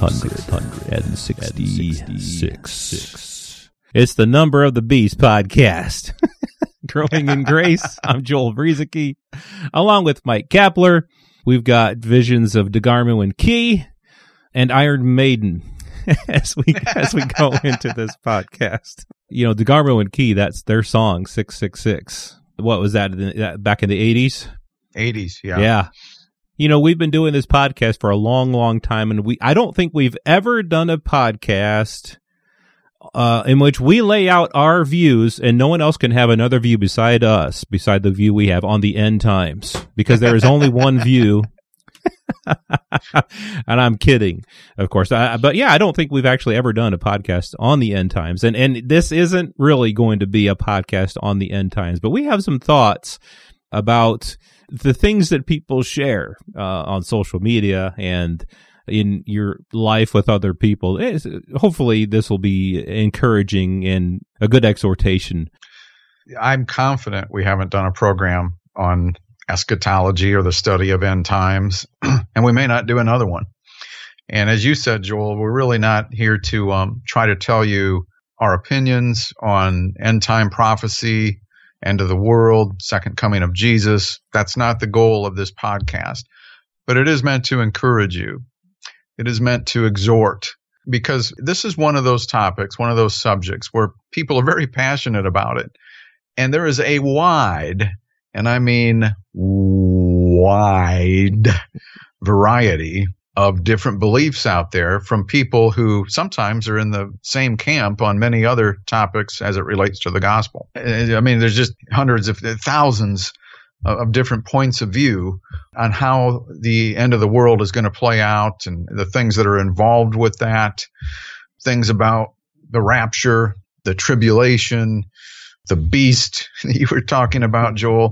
666. It's the number of the beast podcast. Growing in Grace. I'm Joel Brueseke along with Mike Kapler. We've got visions of DeGarmo and Key and Iron Maiden as we as we go into this podcast. You know, DeGarmo and Key, that's their song 666. What was that, that back in the 80s? 80s, yeah. Yeah. You know, we've been doing this podcast for a long, long time, and we I don't think we've ever done a podcast uh, in which we lay out our views and no one else can have another view beside us, beside the view we have on the end times, because there is only one view. and I'm kidding, of course. I, but yeah, I don't think we've actually ever done a podcast on the end times, and and this isn't really going to be a podcast on the end times. But we have some thoughts about the things that people share uh, on social media and in your life with other people. It's, hopefully, this will be encouraging and a good exhortation. I'm confident we haven't done a program on eschatology or the study of end times, and we may not do another one. And as you said, Joel, we're really not here to um, try to tell you our opinions on end time prophecy, end of the world, second coming of Jesus. That's not the goal of this podcast, but it is meant to encourage you. It is meant to exhort because this is one of those topics, one of those subjects where people are very passionate about it. And there is a wide, and I mean wide variety of different beliefs out there from people who sometimes are in the same camp on many other topics as it relates to the gospel. I mean, there's just hundreds of thousands of different points of view on how the end of the world is going to play out and the things that are involved with that, things about the rapture, the tribulation, the beast that you were talking about, Joel.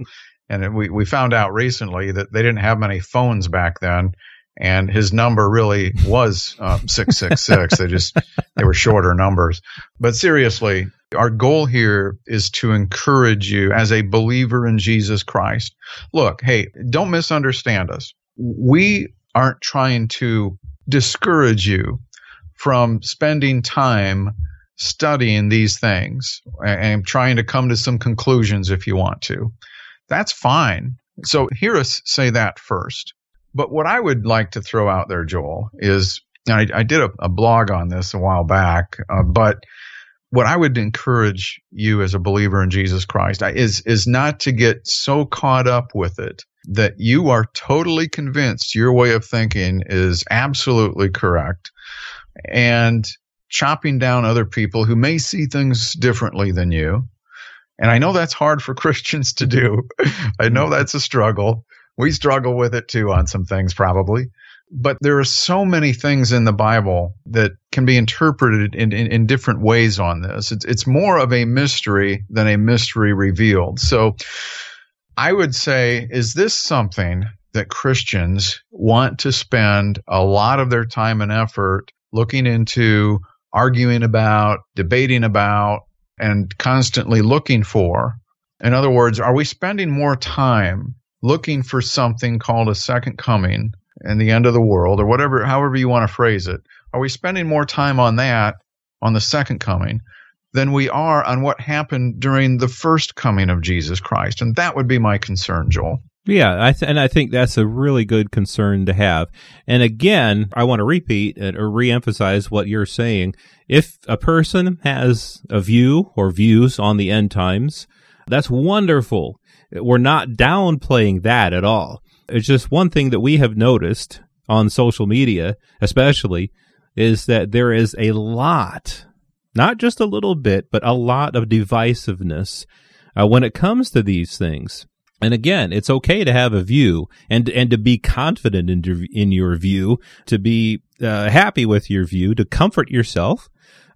And we, we found out recently that they didn't have many phones back then and his number really was um, 666 they just they were shorter numbers. But seriously our goal here is to encourage you as a believer in jesus christ. Look hey don't misunderstand us. We aren't trying to discourage you from spending time studying these things and trying to come to some conclusions if you want to. That's fine. So hear us say that first but what I would like to throw out there, Joel, is I, I did a, a, blog on this a while back, uh, but what I would encourage you as a believer in Jesus Christ is is not to get so caught up with it that you are totally convinced your way of thinking is absolutely correct and chopping down other people who may see things differently than you. And I know that's hard for Christians to do. I know that's a struggle we struggle with it too on some things probably. But there are so many things in the bible that can be interpreted in, in, in, different ways on this. It's, it's more of a mystery than a mystery revealed. So i would say is this something that christians want to spend a lot of their time and effort looking into arguing about debating about and constantly looking for? In other words are we spending more time looking for something called a second coming and the end of the world or whatever however you want to phrase it are we spending more time on that on the second coming than we are on what happened during the first coming of Jesus Christ and that would be my concern Joel yeah, I th- and I think that's a really good concern to have. And again, I want to repeat or reemphasize what you're saying. If a person has a view or views on the end times, that's wonderful. We're not downplaying that at all. It's just one thing that we have noticed on social media, especially, is that there is a lot, not just a little bit, but a lot of divisiveness uh, when it comes to these things. And again, it's okay to have a view and and to be confident in in your view, to be uh, happy with your view, to comfort yourself.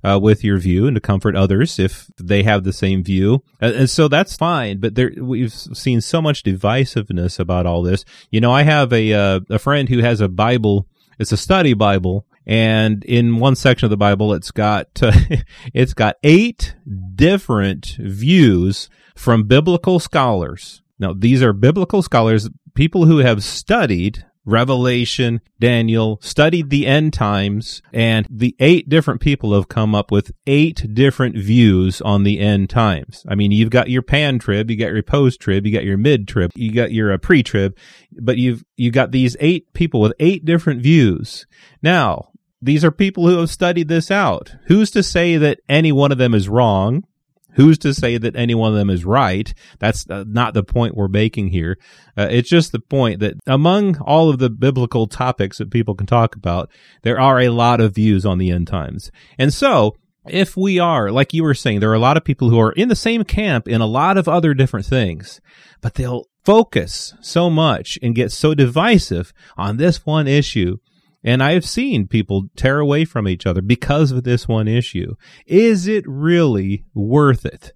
Uh, with your view and to comfort others if they have the same view. And, and, so that's fine. But there, we've seen so much divisiveness about all this. You know, I have a, uh, a friend who has a Bible. It's a study Bible. And in one section of the Bible, it's got, uh, it's got eight different views from biblical scholars. Now, these are biblical scholars, people who have studied Revelation, Daniel, studied the end times, and the eight different people have come up with eight different views on the end times. I mean, you've got your pan trib, you got your post trib, you got your mid trib, you got your uh, pre trib, but you've, you got these eight people with eight different views. Now, these are people who have studied this out. Who's to say that any one of them is wrong? Who's to say that any one of them is right? That's uh, not the point we're making here. Uh, it's just the point that among all of the biblical topics that people can talk about, there are a lot of views on the end times. And so, if we are, like you were saying, there are a lot of people who are in the same camp in a lot of other different things, but they'll focus so much and get so divisive on this one issue and I have seen people tear away from each other because of this one issue. Is it really worth it?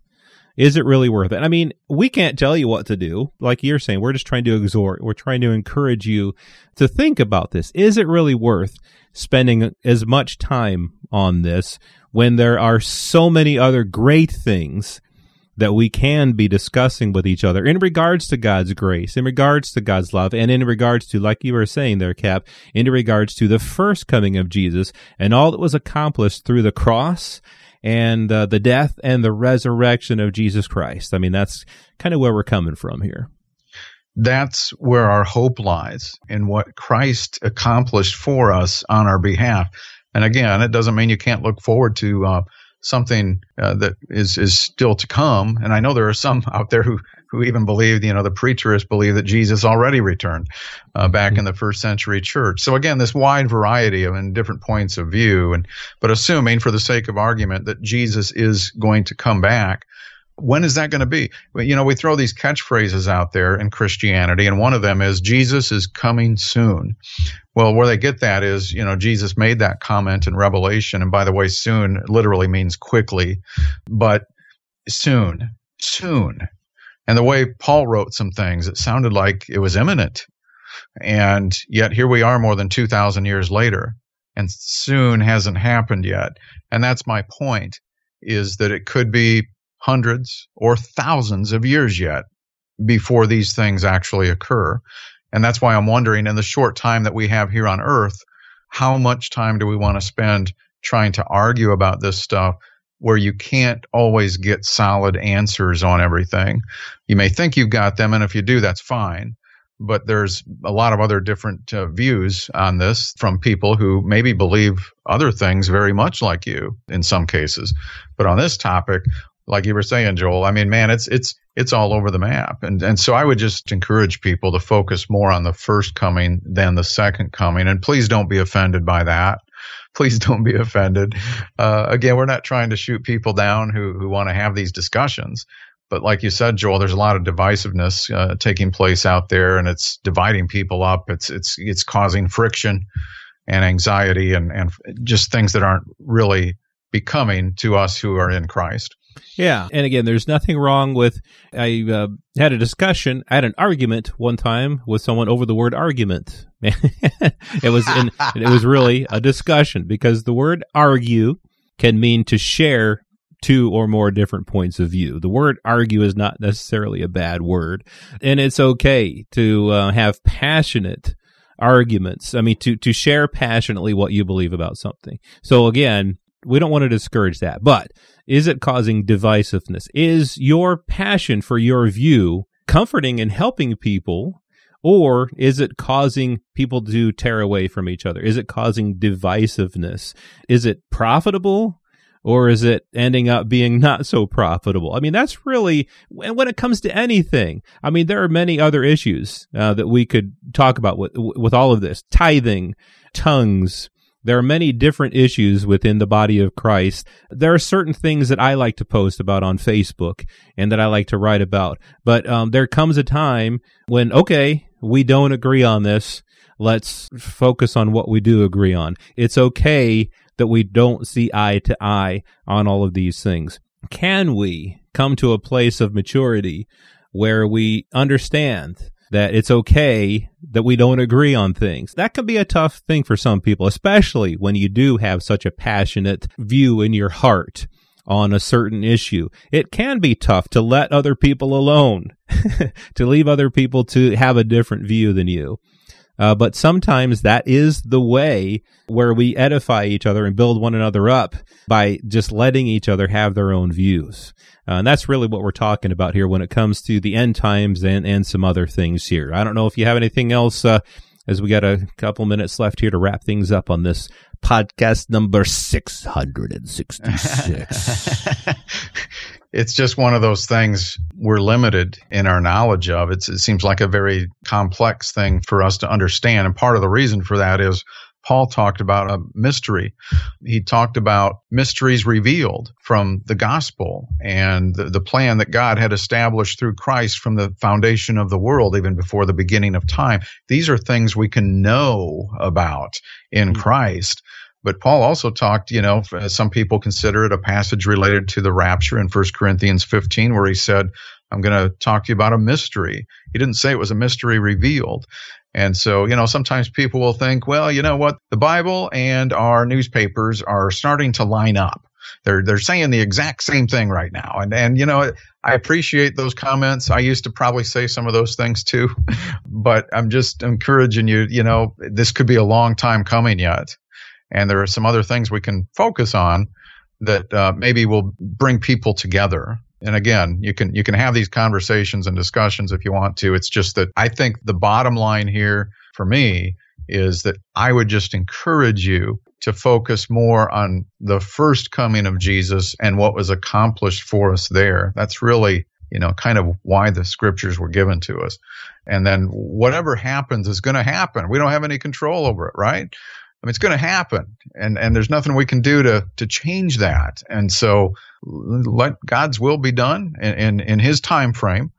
Is it really worth it? I mean, we can't tell you what to do. Like you're saying, we're just trying to exhort, we're trying to encourage you to think about this. Is it really worth spending as much time on this when there are so many other great things that we can be discussing with each other in regards to God's grace, in regards to God's love, and in regards to, like you were saying there, Cap, in regards to the first coming of Jesus and all that was accomplished through the cross and uh, the death and the resurrection of Jesus Christ. I mean, that's kind of where we're coming from here. That's where our hope lies in what Christ accomplished for us on our behalf. And again, it doesn't mean you can't look forward to uh, something uh, that is is still to come. And I know there are some out there who who even believe, you know, the preterists believe that Jesus already returned uh, back mm-hmm. in the first century church. So again, this wide variety of and different points of view, and but assuming for the sake of argument that Jesus is going to come back. When is that going to be? You know, we throw these catchphrases out there in Christianity, and one of them is Jesus is coming soon. Well, where they get that is, you know, Jesus made that comment in Revelation. And by the way, soon literally means quickly, but soon, soon. And the way Paul wrote some things, it sounded like it was imminent. And yet here we are more than 2,000 years later, and soon hasn't happened yet. And that's my point is that it could be hundreds or thousands of years yet before these things actually occur. And that's why I'm wondering in the short time that we have here on earth, how much time do we want to spend trying to argue about this stuff where you can't always get solid answers on everything? You may think you've got them, and if you do, that's fine. But there's a lot of other different uh, views on this from people who maybe believe other things very much like you in some cases. But on this topic, like you were saying, Joel. I mean, man, it's it's it's all over the map, and and so I would just encourage people to focus more on the first coming than the second coming, and please don't be offended by that. Please don't be offended. Uh, again, we're not trying to shoot people down who who want to have these discussions, but like you said, Joel, there's a lot of divisiveness uh, taking place out there, and it's dividing people up. It's it's it's causing friction and anxiety and and just things that aren't really becoming to us who are in Christ. Yeah, and again, there's nothing wrong with. I uh, had a discussion, I had an argument one time with someone over the word argument. it was in, it was really a discussion because the word argue can mean to share two or more different points of view. The word argue is not necessarily a bad word, and it's okay to uh, have passionate arguments. I mean, to to share passionately what you believe about something. So again, we don't want to discourage that, but is it causing divisiveness? Is your passion for your view comforting and helping people? Or is it causing people to tear away from each other? Is it causing divisiveness? Is it profitable? Or is it ending up being not so profitable? I mean, that's really, when it comes to anything, I mean, there are many other issues uh, that we could talk about with, with all of this tithing, tongues, there are many different issues within the body of Christ. There are certain things that I like to post about on Facebook and that I like to write about. But um, there comes a time when, okay, we don't agree on this. Let's focus on what we do agree on. It's okay that we don't see eye to eye on all of these things. Can we come to a place of maturity where we understand that it's okay that we don't agree on things. That can be a tough thing for some people, especially when you do have such a passionate view in your heart on a certain issue. It can be tough to let other people alone, to leave other people to have a different view than you. Uh, but sometimes that is the way where we edify each other and build one another up by just letting each other have their own views. Uh, and that's really what we're talking about here when it comes to the end times and, and some other things here. I don't know if you have anything else, uh, as we got a couple minutes left here to wrap things up on this podcast number 666. it's just one of those things we're limited in our knowledge of. It's, it seems like a very complex thing for us to understand. And part of the reason for that is Paul talked about a mystery. He talked about mysteries revealed from the gospel and the, the, plan that God had established through Christ from the foundation of the world, even before the beginning of time. These are things we can know about in mm-hmm. Christ. But Paul also talked, you know, some people consider it a passage related to the rapture in 1 Corinthians 15, where he said, I'm going to talk to you about a mystery. He didn't say it was a mystery revealed. And so, you know, sometimes people will think, well, you know what? The Bible and our newspapers are starting to line up. They're, they're saying the exact same thing right now. And, and, you know, I appreciate those comments. I used to probably say some of those things too, but I'm just encouraging you, you know, this could be a long time coming yet. And there are some other things we can focus on that uh, maybe will bring people together and again, you can you can have these conversations and discussions if you want to. It's just that I think the bottom line here for me is that I would just encourage you to focus more on the first coming of Jesus and what was accomplished for us there. That's really, you know, kind of why the scriptures were given to us. And then whatever happens is going to happen. We don't have any control over it, right? I mean, it's going to happen, and and there's nothing we can do to to change that. And so, let God's will be done in in, in His time frame,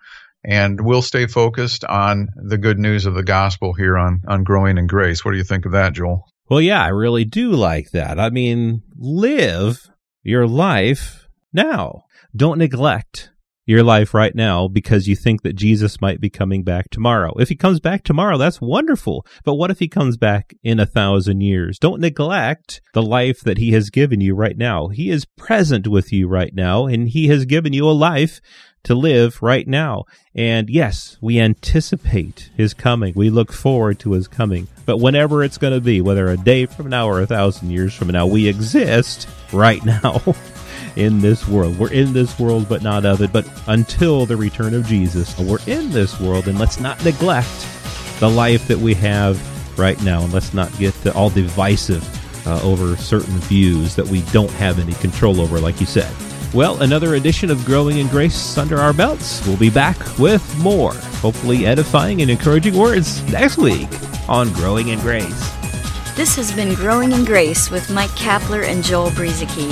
and we'll stay focused on the good news of the gospel here on on growing in grace. What do you think of that, Joel? Well, yeah, I really do like that. I mean, live your life now. Don't neglect your life right now because you think that Jesus might be coming back tomorrow. If he comes back tomorrow, that's wonderful. But what if he comes back in a thousand years? Don't neglect the life that he has given you right now. He is present with you right now and he has given you a life to live right now. And yes, we anticipate his coming. We look forward to his coming. But whenever it's going to be, whether a day from now or a thousand years from now, we exist right now. In this world. We're in this world, but not of it. But until the return of Jesus, we're in this world, and let's not neglect the life that we have right now, and let's not get all divisive uh, over certain views that we don't have any control over, like you said. Well, another edition of Growing in Grace under our belts. We'll be back with more, hopefully edifying and encouraging words next week on Growing in Grace. This has been Growing in Grace with Mike Kapler and Joel Brueseke